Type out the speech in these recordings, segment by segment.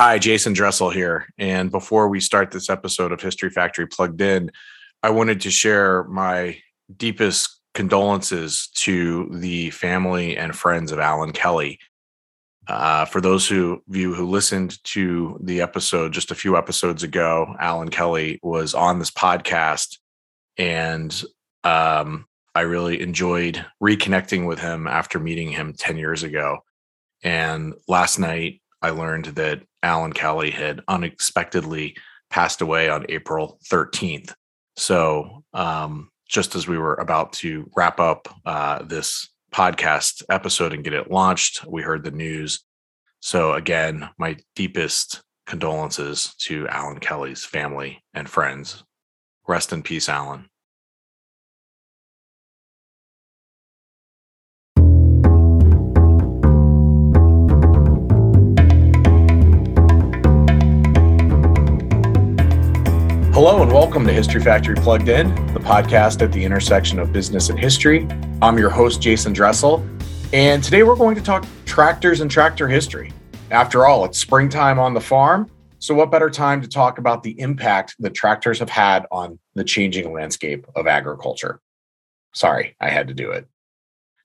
Hi, Jason Dressel here. And before we start this episode of History Factory Plugged In, I wanted to share my deepest condolences to the family and friends of Alan Kelly. Uh, for those who of you who listened to the episode just a few episodes ago, Alan Kelly was on this podcast, and um, I really enjoyed reconnecting with him after meeting him 10 years ago. And last night, I learned that Alan Kelly had unexpectedly passed away on April 13th. So, um, just as we were about to wrap up uh, this podcast episode and get it launched, we heard the news. So, again, my deepest condolences to Alan Kelly's family and friends. Rest in peace, Alan. Hello and welcome to History Factory Plugged In, the podcast at the intersection of business and history. I'm your host, Jason Dressel, and today we're going to talk tractors and tractor history. After all, it's springtime on the farm, so what better time to talk about the impact that tractors have had on the changing landscape of agriculture? Sorry, I had to do it.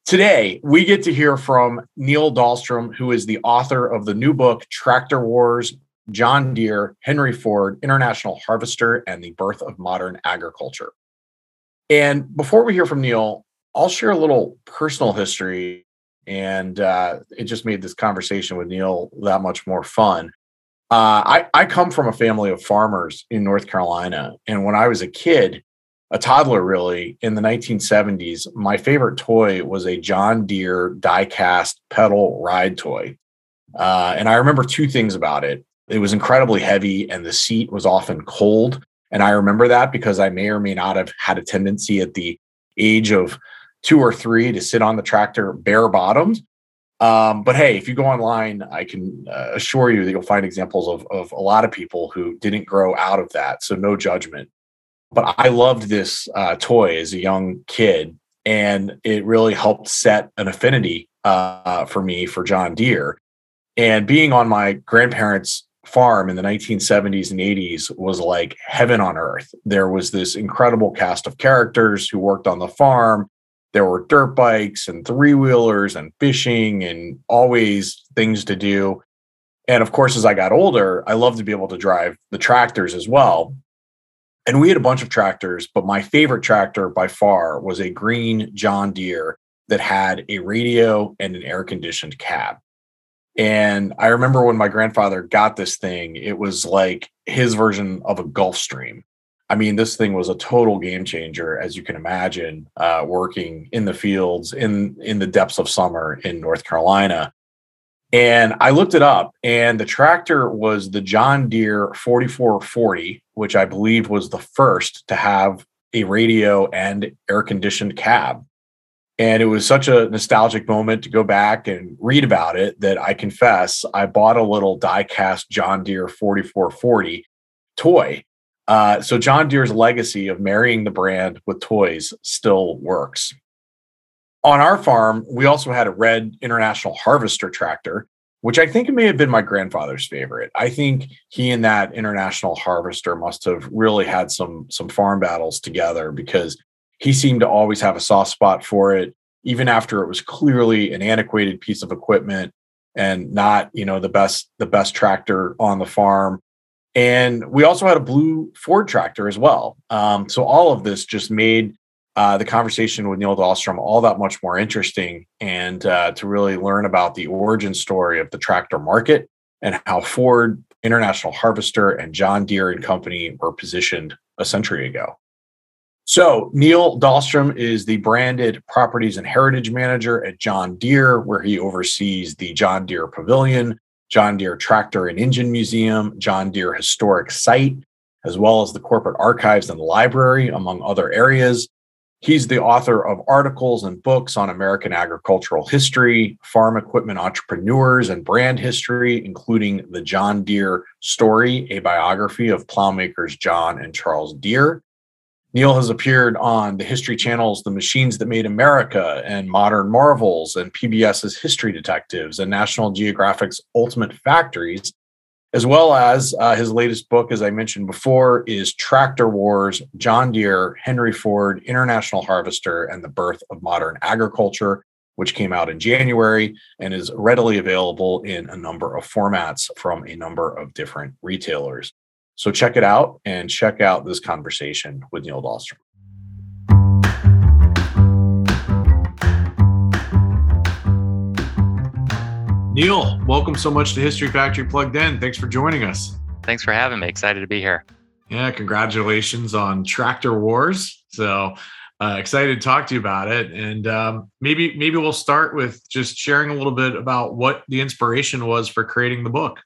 Today, we get to hear from Neil Dahlstrom, who is the author of the new book, Tractor Wars John Deere, Henry Ford, International Harvester, and the Birth of Modern Agriculture. And before we hear from Neil, I'll share a little personal history. And uh, it just made this conversation with Neil that much more fun. Uh, I, I come from a family of farmers in North Carolina. And when I was a kid, a toddler really, in the 1970s, my favorite toy was a John Deere die cast pedal ride toy. Uh, and I remember two things about it. It was incredibly heavy and the seat was often cold. And I remember that because I may or may not have had a tendency at the age of two or three to sit on the tractor bare bottomed. Um, but hey, if you go online, I can uh, assure you that you'll find examples of, of a lot of people who didn't grow out of that. So no judgment. But I loved this uh, toy as a young kid, and it really helped set an affinity uh, for me for John Deere. And being on my grandparents' farm in the 1970s and 80s was like heaven on earth. There was this incredible cast of characters who worked on the farm. There were dirt bikes and three wheelers and fishing and always things to do. And of course, as I got older, I loved to be able to drive the tractors as well. And we had a bunch of tractors, but my favorite tractor by far was a green John Deere that had a radio and an air conditioned cab. And I remember when my grandfather got this thing, it was like his version of a Gulfstream. I mean, this thing was a total game changer, as you can imagine, uh, working in the fields in in the depths of summer in North Carolina. And I looked it up, and the tractor was the John Deere 4440, which I believe was the first to have a radio and air conditioned cab. And it was such a nostalgic moment to go back and read about it that I confess I bought a little die-cast John Deere 4440 toy. Uh, so John Deere's legacy of marrying the brand with toys still works. On our farm, we also had a red International Harvester tractor, which I think may have been my grandfather's favorite. I think he and that International Harvester must have really had some some farm battles together because he seemed to always have a soft spot for it, even after it was clearly an antiquated piece of equipment and not, you know, the best the best tractor on the farm. And we also had a blue Ford tractor as well. Um, so all of this just made uh, the conversation with Neil Dahlstrom all that much more interesting, and uh, to really learn about the origin story of the tractor market and how Ford, International Harvester, and John Deere and Company were positioned a century ago. So, Neil Dahlstrom is the branded properties and heritage manager at John Deere, where he oversees the John Deere Pavilion, John Deere Tractor and Engine Museum, John Deere Historic Site, as well as the corporate archives and library, among other areas. He's the author of articles and books on American agricultural history, farm equipment entrepreneurs, and brand history, including The John Deere Story, a biography of plowmakers John and Charles Deere. Neil has appeared on the History Channel's The Machines That Made America and Modern Marvels and PBS's History Detectives and National Geographic's Ultimate Factories, as well as uh, his latest book, as I mentioned before, is Tractor Wars John Deere, Henry Ford, International Harvester, and the Birth of Modern Agriculture, which came out in January and is readily available in a number of formats from a number of different retailers. So check it out and check out this conversation with Neil Dahlstrom. Neil, welcome so much to History Factory Plugged In. Thanks for joining us. Thanks for having me. Excited to be here. Yeah, congratulations on Tractor Wars. So uh, excited to talk to you about it, and um, maybe maybe we'll start with just sharing a little bit about what the inspiration was for creating the book.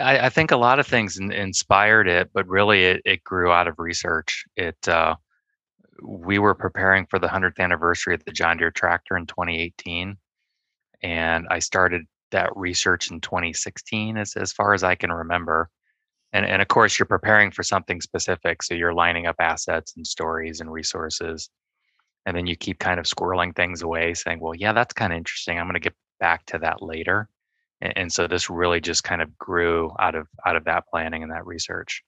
I, I think a lot of things in, inspired it, but really it, it grew out of research. It uh, we were preparing for the 100th anniversary of the John Deere tractor in 2018 and I started that research in 2016, as as far as I can remember. And and of course, you're preparing for something specific, so you're lining up assets and stories and resources, and then you keep kind of squirreling things away, saying, "Well, yeah, that's kind of interesting. I'm going to get back to that later." And, and so this really just kind of grew out of out of that planning and that research.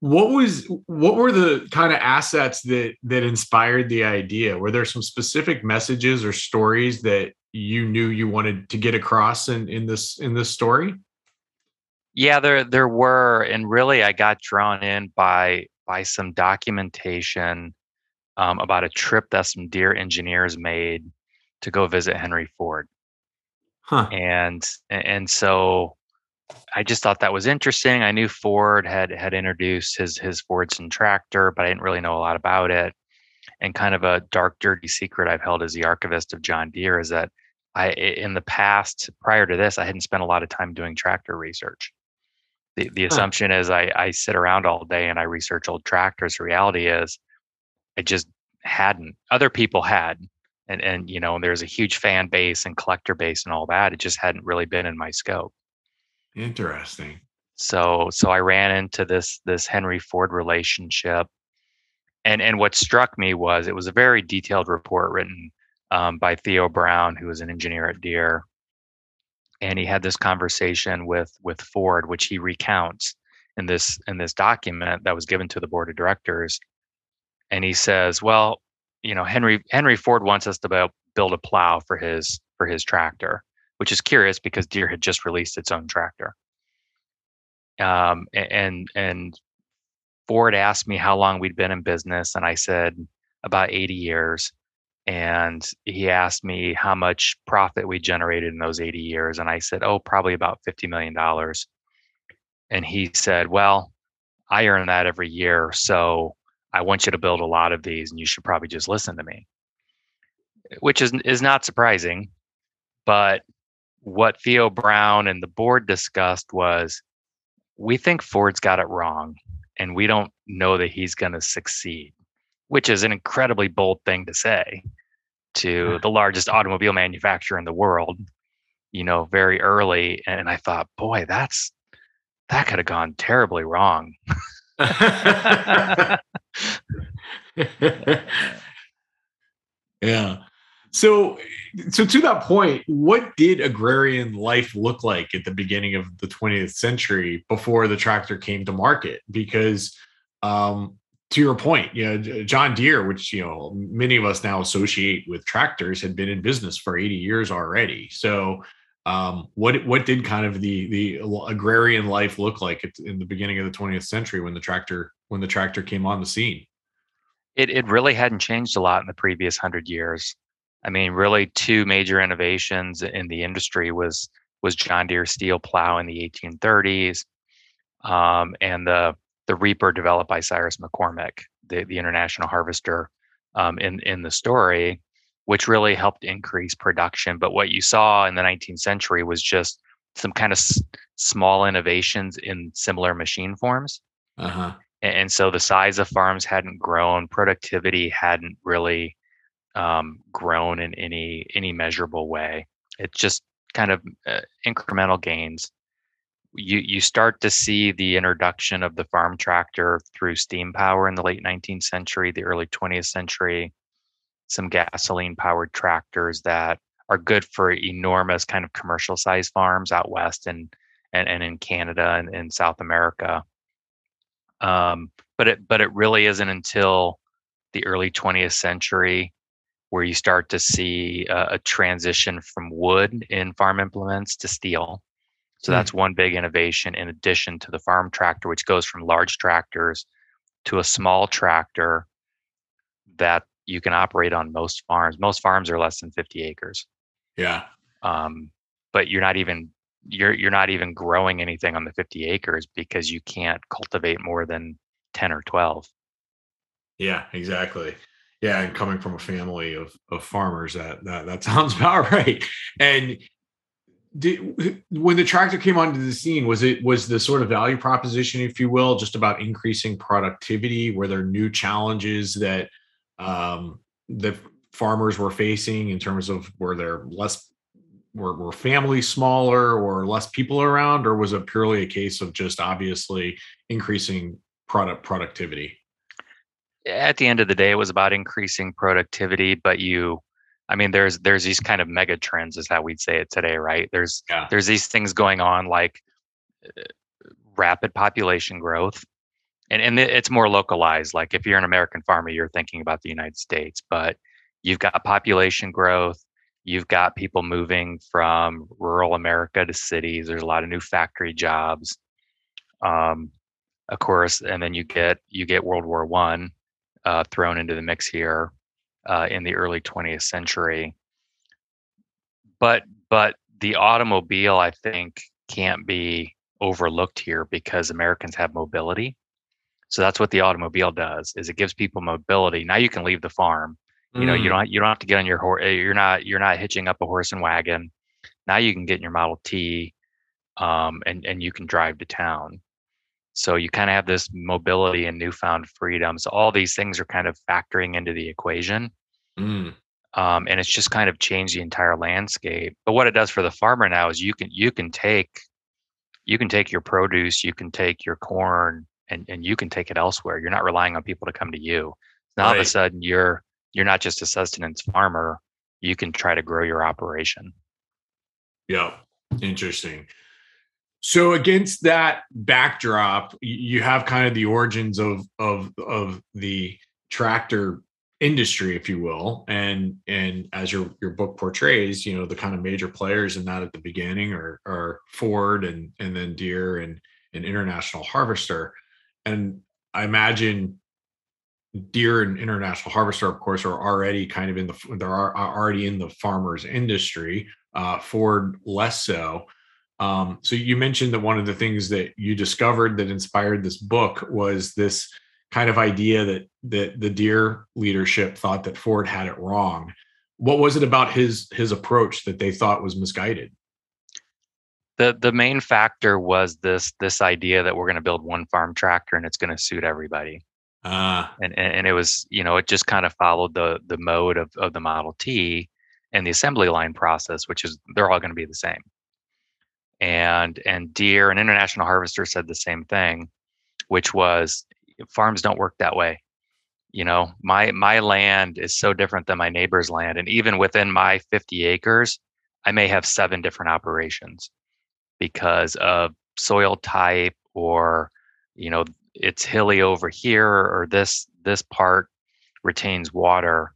What was what were the kind of assets that that inspired the idea? Were there some specific messages or stories that you knew you wanted to get across in in this in this story? Yeah there there were and really i got drawn in by by some documentation um, about a trip that some Deere engineers made to go visit henry ford huh. and and so I just thought that was interesting. I knew Ford had had introduced his his Fordson tractor, but I didn't really know a lot about it. And kind of a dark, dirty secret I've held as the archivist of John Deere is that I, in the past, prior to this, I hadn't spent a lot of time doing tractor research. The the huh. assumption is I I sit around all day and I research old tractors. The reality is, I just hadn't. Other people had, and and you know, there's a huge fan base and collector base and all that. It just hadn't really been in my scope. Interesting. So so I ran into this this Henry Ford relationship, and and what struck me was it was a very detailed report written um, by Theo Brown, who was an engineer at Deere, and he had this conversation with with Ford, which he recounts in this in this document that was given to the board of directors, and he says, well, you know, Henry Henry Ford wants us to build a plow for his for his tractor which is curious because Deere had just released its own tractor. Um, and and Ford asked me how long we'd been in business, and I said about 80 years. And he asked me how much profit we generated in those 80 years, and I said, "Oh, probably about 50 million dollars." And he said, "Well, I earn that every year, so I want you to build a lot of these, and you should probably just listen to me." Eh, which is is not surprising, but what Theo Brown and the board discussed was we think Ford's got it wrong and we don't know that he's going to succeed, which is an incredibly bold thing to say to the largest automobile manufacturer in the world, you know, very early. And I thought, boy, that's that could have gone terribly wrong. yeah. So, so to that point, what did agrarian life look like at the beginning of the 20th century before the tractor came to market? Because, um, to your point, you know, John Deere, which you know many of us now associate with tractors, had been in business for 80 years already. So, um, what what did kind of the the agrarian life look like in the beginning of the 20th century when the tractor when the tractor came on the scene? It it really hadn't changed a lot in the previous hundred years. I mean, really, two major innovations in the industry was was John Deere steel plow in the 1830s, um, and the the reaper developed by Cyrus McCormick, the, the international harvester, um, in in the story, which really helped increase production. But what you saw in the 19th century was just some kind of s- small innovations in similar machine forms. Uh-huh. And, and so the size of farms hadn't grown, productivity hadn't really um, grown in any any measurable way. It's just kind of uh, incremental gains. You you start to see the introduction of the farm tractor through steam power in the late 19th century, the early 20th century. Some gasoline powered tractors that are good for enormous kind of commercial size farms out west and and, and in Canada and in South America. Um, but it but it really isn't until the early 20th century where you start to see a, a transition from wood in farm implements to steel. So mm. that's one big innovation in addition to the farm tractor, which goes from large tractors to a small tractor that you can operate on most farms. Most farms are less than 50 acres. Yeah. Um, but you're not even you're you're not even growing anything on the 50 acres because you can't cultivate more than 10 or 12. Yeah, exactly. Yeah, and coming from a family of of farmers, that that that sounds about right. And did, when the tractor came onto the scene, was it was the sort of value proposition, if you will, just about increasing productivity? Were there new challenges that um, the farmers were facing in terms of were there less were, were families smaller or less people around, or was it purely a case of just obviously increasing product productivity? at the end of the day, it was about increasing productivity, but you, I mean, there's there's these kind of mega trends, is how we'd say it today, right? There's yeah. there's these things going on like uh, rapid population growth, and and it's more localized. Like if you're an American farmer, you're thinking about the United States, but you've got population growth. You've got people moving from rural America to cities. There's a lot of new factory jobs. Um, of course, and then you get you get World War One, uh, thrown into the mix here uh, in the early 20th century. But but the automobile, I think, can't be overlooked here because Americans have mobility. So that's what the automobile does: is it gives people mobility. Now you can leave the farm. You know, mm. you don't you don't have to get on your horse. Eh, you're not you're not hitching up a horse and wagon. Now you can get in your Model T, um, and and you can drive to town. So you kind of have this mobility and newfound freedom. So all these things are kind of factoring into the equation. Mm. Um, and it's just kind of changed the entire landscape. But what it does for the farmer now is you can you can take you can take your produce, you can take your corn, and and you can take it elsewhere. You're not relying on people to come to you. Now right. all of a sudden you're you're not just a sustenance farmer. You can try to grow your operation. Yeah, interesting. So against that backdrop, you have kind of the origins of of of the tractor industry, if you will, and and as your your book portrays, you know the kind of major players in that at the beginning are are Ford and and then Deere and and International Harvester, and I imagine Deere and International Harvester, of course, are already kind of in the they're already in the farmers industry. Uh, Ford less so. Um, so you mentioned that one of the things that you discovered that inspired this book was this kind of idea that that the Deere leadership thought that Ford had it wrong. What was it about his his approach that they thought was misguided? The the main factor was this this idea that we're going to build one farm tractor and it's going to suit everybody. Uh, and, and and it was you know it just kind of followed the the mode of of the Model T and the assembly line process, which is they're all going to be the same and and Deere and International Harvester said the same thing, which was farms don't work that way. You know, my my land is so different than my neighbor's land, and even within my 50 acres, I may have seven different operations because of soil type or you know it's hilly over here or this this part retains water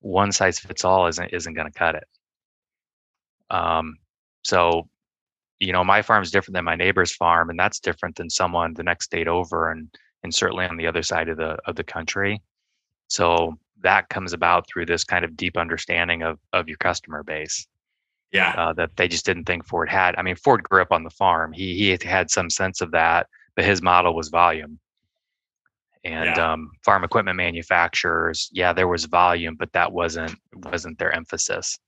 one size fits all isn't isn't going to cut it. Um, so you know my farm is different than my neighbor's farm and that's different than someone the next state over and and certainly on the other side of the of the country. So that comes about through this kind of deep understanding of of your customer base yeah. uh, that they just didn't think ford had. I mean ford grew up on the farm. He he had some sense of that but his model was volume. And yeah. um, farm equipment manufacturers yeah there was volume but that wasn't wasn't their emphasis.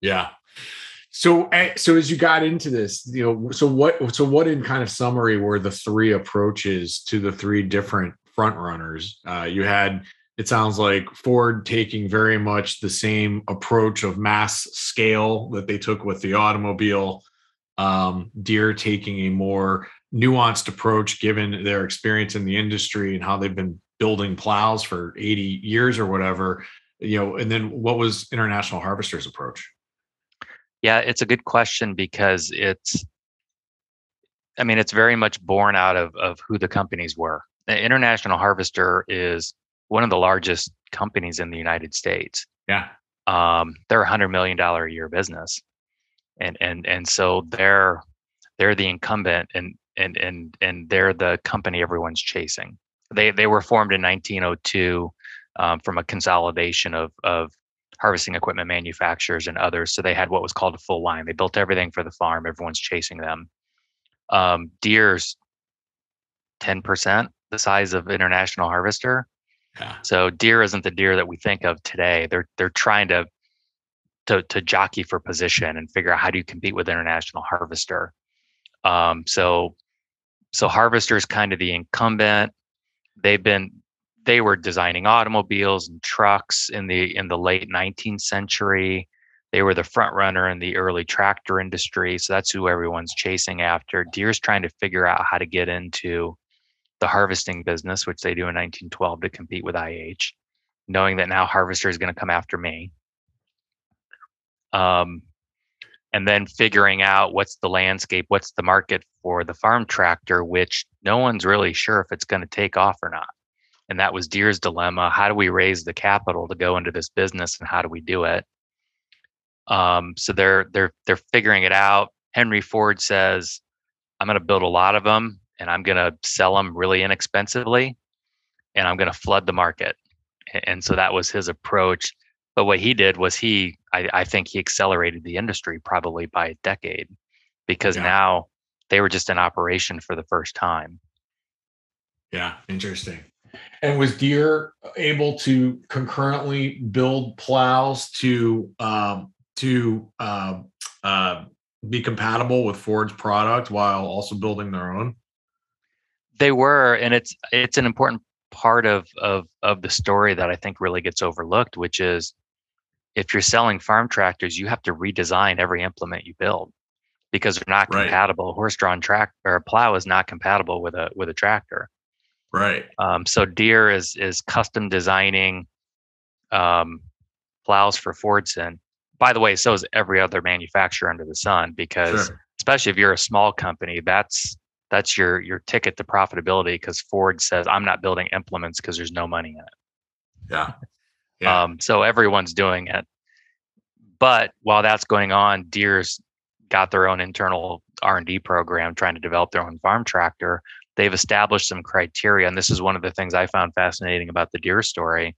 Yeah. So, eh, so as you got into this, you know, so what, so what in kind of summary were the three approaches to the three different front runners? Uh, you had, it sounds like Ford taking very much the same approach of mass scale that they took with the automobile. Um, Deere taking a more nuanced approach given their experience in the industry and how they've been building plows for 80 years or whatever you know, and then what was International Harvester's approach? Yeah, it's a good question because it's, I mean, it's very much born out of of who the companies were. The International Harvester is one of the largest companies in the United States. Yeah. Um, they're a hundred million dollar a year business, and and and so they're they're the incumbent, and and and and they're the company everyone's chasing. They they were formed in 1902 um, from a consolidation of of harvesting equipment manufacturers and others. So they had what was called a full line. They built everything for the farm. Everyone's chasing them. Um, Deere's 10% the size of International Harvester. So Deere isn't the Deere that we think of today. They're they're trying to to to jockey for position and figure out how do you compete with International Harvester. Um, so so Harvester is kind of the incumbent. They've been they were designing automobiles and trucks in the in the late 19th century. They were the front runner in the early tractor industry, so that's who everyone's chasing after. Deere's trying to figure out how to get into the harvesting business, which they do in 1912 to compete with IH, knowing that now Harvester is going to come after me. Um, and then figuring out what's the landscape, what's the market for the farm tractor, which no one's really sure if it's going to take off or not. And that was Deere's dilemma. How do we raise the capital to go into this business and how do we do it? Um, so they're they're they're figuring it out. Henry Ford says, I'm going to build a lot of them and I'm going to sell them really inexpensively and I'm going to flood the market. And so that was his approach. But what he did was he, I, I think he accelerated the industry probably by a decade because yeah. now they were just in operation for the first time. Yeah, interesting. And was Deere able to concurrently build plows to um, to uh, uh, be compatible with Ford's product while also building their own? They were, and it's it's an important part of of of the story that I think really gets overlooked, which is if you're selling farm tractors, you have to redesign every implement you build because they're not right. compatible. Horse-drawn track or a plow is not compatible with a with a tractor. Right. Um, so Deere is is custom designing um, plows for Fordson. By the way, so is every other manufacturer under the sun because sure. especially if you're a small company, that's that's your your ticket to profitability because Ford says I'm not building implements because there's no money in it. Yeah. yeah. Um, so everyone's doing it. But while that's going on, Deere's got their own internal R&D program trying to develop their own farm tractor. They've established some criteria and this is one of the things I found fascinating about the Deere story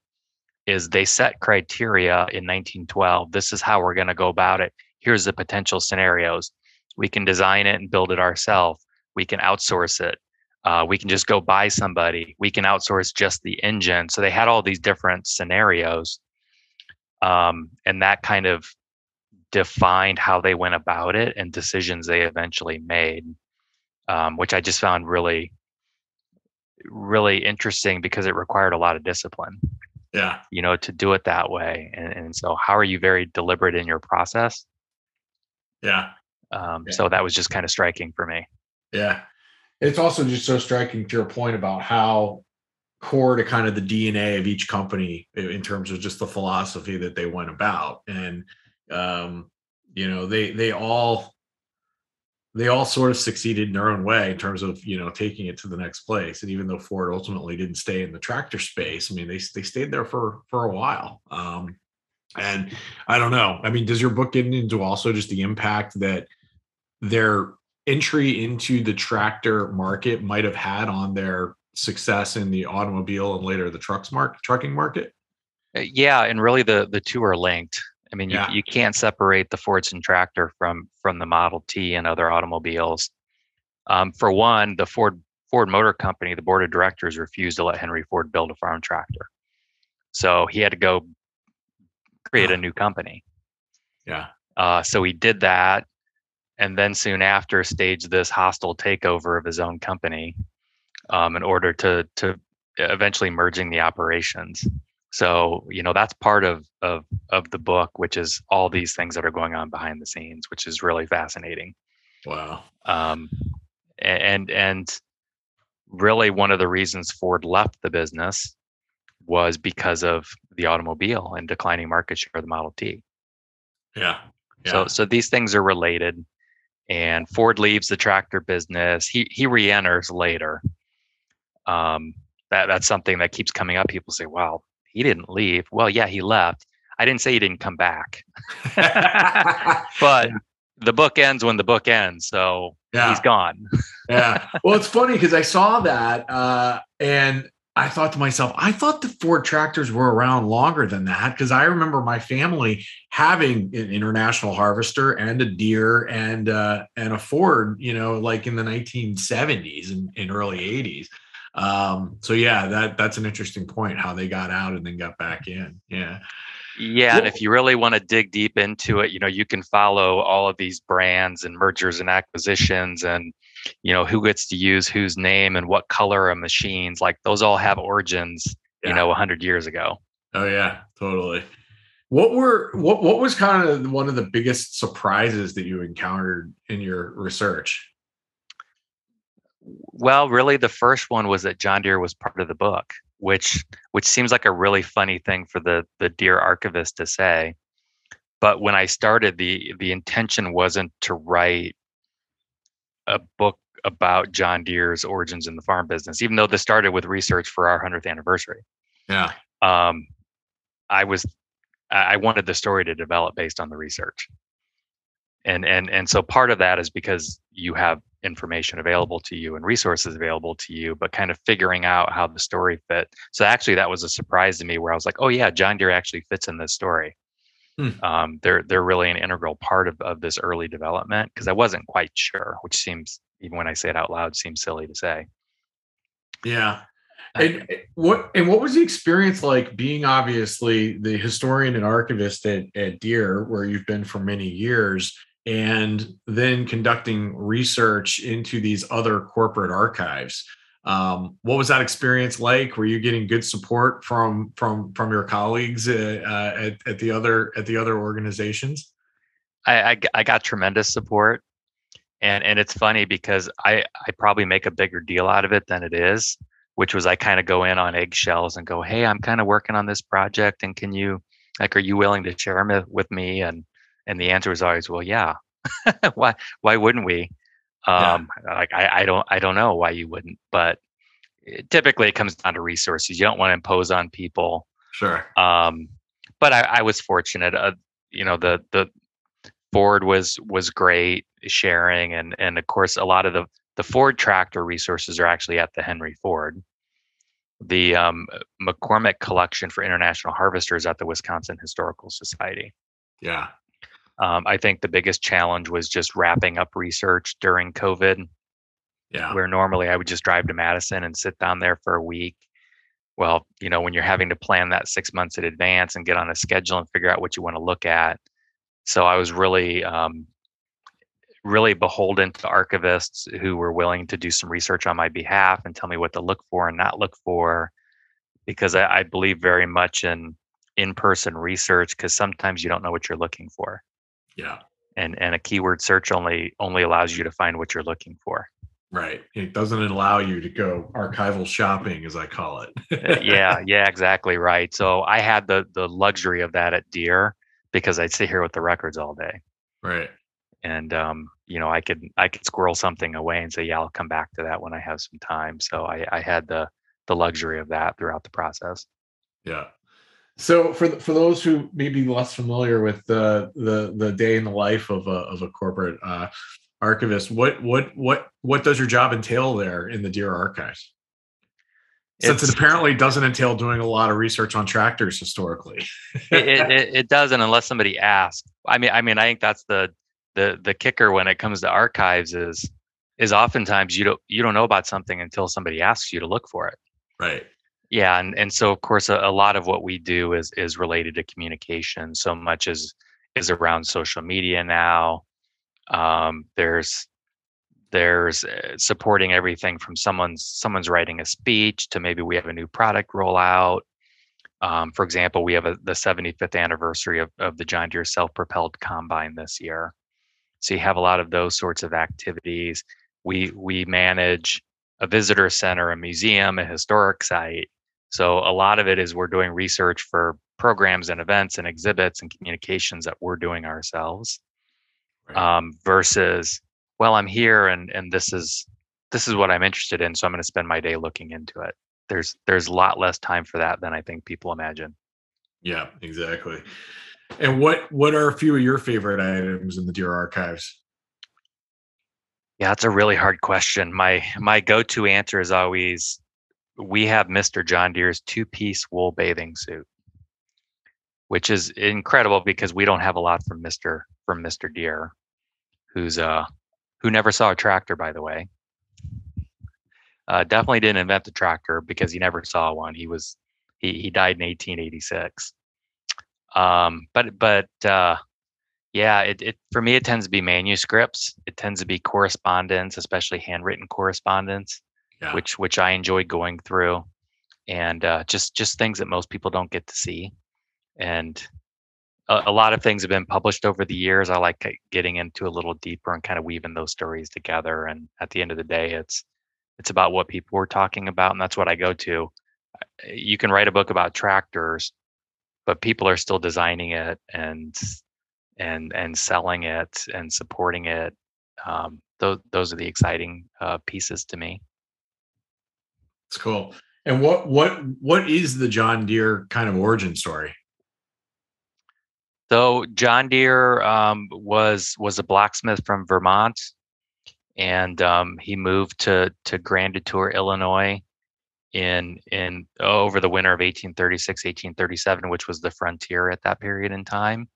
is they set criteria in 1912. This is how we're going to go about it. Here's the potential scenarios. We can design it and build it ourselves we can outsource it uh, we can just go buy somebody we can outsource just the engine so they had all these different scenarios um, and that kind of defined how they went about it and decisions they eventually made um, which i just found really really interesting because it required a lot of discipline yeah you know to do it that way and, and so how are you very deliberate in your process yeah. Um, yeah. so that was just kind of striking for me yeah. It's also just so striking to your point about how core to kind of the DNA of each company in terms of just the philosophy that they went about. And um, you know, they they all they all sort of succeeded in their own way in terms of you know taking it to the next place. And even though Ford ultimately didn't stay in the tractor space, I mean they they stayed there for for a while. Um, and I don't know. I mean, does your book get into also just the impact that their entry into the tractor market might have had on their success in the automobile and later the trucks market trucking market? Uh, yeah and really the the two are linked. I mean you, yeah. you can't separate the fordson tractor from from the model t and other automobiles. Um, for one the ford ford motor company the board of directors refused to let henry ford build a farm tractor. So he had to go create a new company. Yeah. Uh, so he did that and then soon after staged this hostile takeover of his own company um, in order to to eventually merging the operations. So you know that's part of of of the book, which is all these things that are going on behind the scenes, which is really fascinating. Wow. Um, and and really one of the reasons Ford left the business was because of the automobile and declining market share of the Model T. Yeah. yeah. So so these things are related. And Ford leaves the tractor business. He he re-enters later. Um, that that's something that keeps coming up. People say, "Well, he didn't leave." Well, yeah, he left. I didn't say he didn't come back, but the book ends when the book ends. So yeah. he's gone. yeah. Well, it's funny because I saw that uh, and I thought to myself, I thought the Ford tractors were around longer than that because I remember my family having an international harvester and a Deere and uh, and a Ford, you know, like in the 1970s and, early 80s. Um, so yeah, that that's an interesting point how they got out and then got back in. Yeah. Yeah, and if you really want to dig deep into it, you know, you can follow all of these brands and mergers and acquisitions and you know who gets to use whose name and what color of machines like those all have origins yeah. you know 100 years ago oh yeah totally what were what what was kind of one of the biggest surprises that you encountered in your research well really the first one was that john deere was part of the book which which seems like a really funny thing for the the Deere archivist to say. But when I started, the the intention wasn't to write a book about John Deere's origins in the farm business, even though this started with research for our hundredth anniversary. Yeah. Um, I was I wanted the story to develop based on the research. And and and so part of that is because you have information available to you and resources available to you, but kind of figuring out how the story fit. So actually, that was a surprise to me where I was like, oh yeah, John Deere actually fits in this story. Hmm. Um, they're they're really an integral part of, of this early development because I wasn't quite sure, which seems even when I say it out loud seems silly to say. Yeah. And what and what was the experience like being obviously the historian and archivist at, at Deere, where you've been for many years, and then conducting research into these other corporate archives. Um, what was that experience like? Were you getting good support from from from your colleagues uh, uh, at, at the other at the other organizations? I, I, I got tremendous support, and and it's funny because I I probably make a bigger deal out of it than it is, which was I kind of go in on eggshells and go, hey, I'm kind of working on this project, and can you like, are you willing to share with me? And and the answer was always, well, yeah. why why wouldn't we? Um, yeah. Like I, I don't I don't know why you wouldn't, but it, typically it comes down to resources. You don't want to impose on people. Sure. Um, but I, I was fortunate. Uh, you know, the the Ford was was great sharing, and and of course a lot of the the Ford tractor resources are actually at the Henry Ford. The um, McCormick collection for international harvesters at the Wisconsin Historical Society. Yeah. Um, I think the biggest challenge was just wrapping up research during COVID. Yeah. Where normally I would just drive to Madison and sit down there for a week. Well, you know, when you're having to plan that six months in advance and get on a schedule and figure out what you want to look at. So I was really, um, really beholden to archivists who were willing to do some research on my behalf and tell me what to look for and not look for, because I, I believe very much in in-person research because sometimes you don't know what you're looking for. Yeah. And and a keyword search only only allows you to find what you're looking for. Right. It doesn't allow you to go archival shopping, as I call it. Uh, yeah, yeah, exactly right. So I had the the luxury of that at Deere because I'd sit here with the records all day. Right. And um, you know, I could I could squirrel something away and say, yeah, I'll come back to that when I have some time. So I, I had the the luxury of that throughout the process. Yeah. So for for those who may be less familiar with the the the day in the life of a of a corporate uh, archivist, what what what what does your job entail there in the Deere archives? Since it's, it apparently doesn't entail doing a lot of research on tractors historically. it, it, it doesn't unless somebody asks. I mean, I mean, I think that's the the the kicker when it comes to archives is is oftentimes you don't you don't know about something until somebody asks you to look for it. Right yeah and, and so of course a, a, lot of what we do is is related to communication so much as is around social media now. Um, there's there's uh, supporting everything from someone's someone's writing a speech to maybe we have a new product rollout um, for example we have a, the 75th anniversary of, of the john deere self-propelled combine this year. So you have a lot of those sorts of activities. We we manage a visitor center a museum a historic site So a lot of it is we're doing research for programs and events and exhibits and communications that we're doing ourselves right. um, versus well i'm here and and this is this is what i'm interested in so i'm going to spend my day looking into it. There's there's a lot less time for that than i think people imagine. Yeah exactly. And what what are a few of your favorite items in the Deere archives? Yeah that's a really hard question. My my go-to answer is always we have mr john deere's two-piece wool bathing suit which is incredible because we don't have a lot from Mr. from Mr. Deere, who's uh who never saw a tractor, by the way. Uh, definitely didn't invent the tractor because he never saw one. He was he he died in 1886. Um, but but uh, yeah, it, it for me it tends to be manuscripts. It tends to be correspondence, especially handwritten correspondence, yeah. which which I enjoy going through, and uh, just just things that most people don't get to see and a, a, lot of things have been published over the years. I like getting into a little deeper and kind of weaving those stories together. And at the end of the day, it's it's about what people were talking about, and that's what I go to. You can write a book about tractors, but people are still designing it and and and selling it and supporting it. Um, those those are the exciting uh, pieces to me. It's cool. And what what what is the John Deere kind of origin story? So John Deere um, was was a blacksmith from Vermont, and um, he moved to to Grand Detour, Illinois, in in oh, over the winter of 1836, 1837, which was the frontier at that period in time.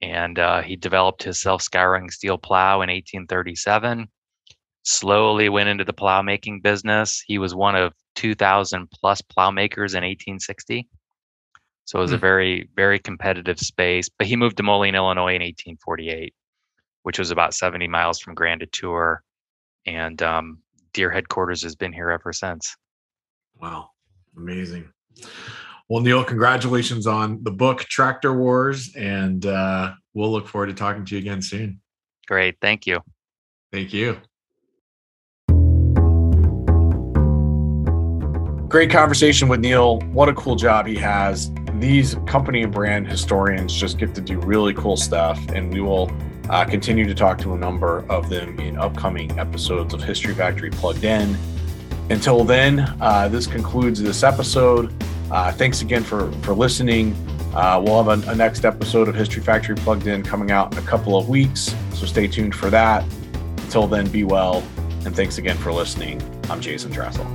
And uh, he developed his self-scouring steel plow in 1837. Slowly went into the plow making business. He was one of 2,000 plus plow makers in 1860 so it was mm. a very, very competitive space. But he moved to Moline, Illinois in 1848, which was about 70 miles from Grand Detour. And um, Deere headquarters has been here ever since. Wow. Amazing. Well, Neil, congratulations on the book Tractor Wars. And uh, we'll look forward to talking to you again soon. Great. Thank you. Thank you. Great conversation with Neil. What a cool job he has these company and brand historians just get to do really cool stuff, and we will uh, continue to talk to a number of them in upcoming episodes of History Factory Plugged In. Until then, uh, this concludes this episode. Uh, thanks again for for listening. Uh, we'll have a, a next episode of History Factory Plugged In coming out in a couple of weeks, so stay tuned for that. Until then, be well, and thanks again for listening. I'm Jason Dressel.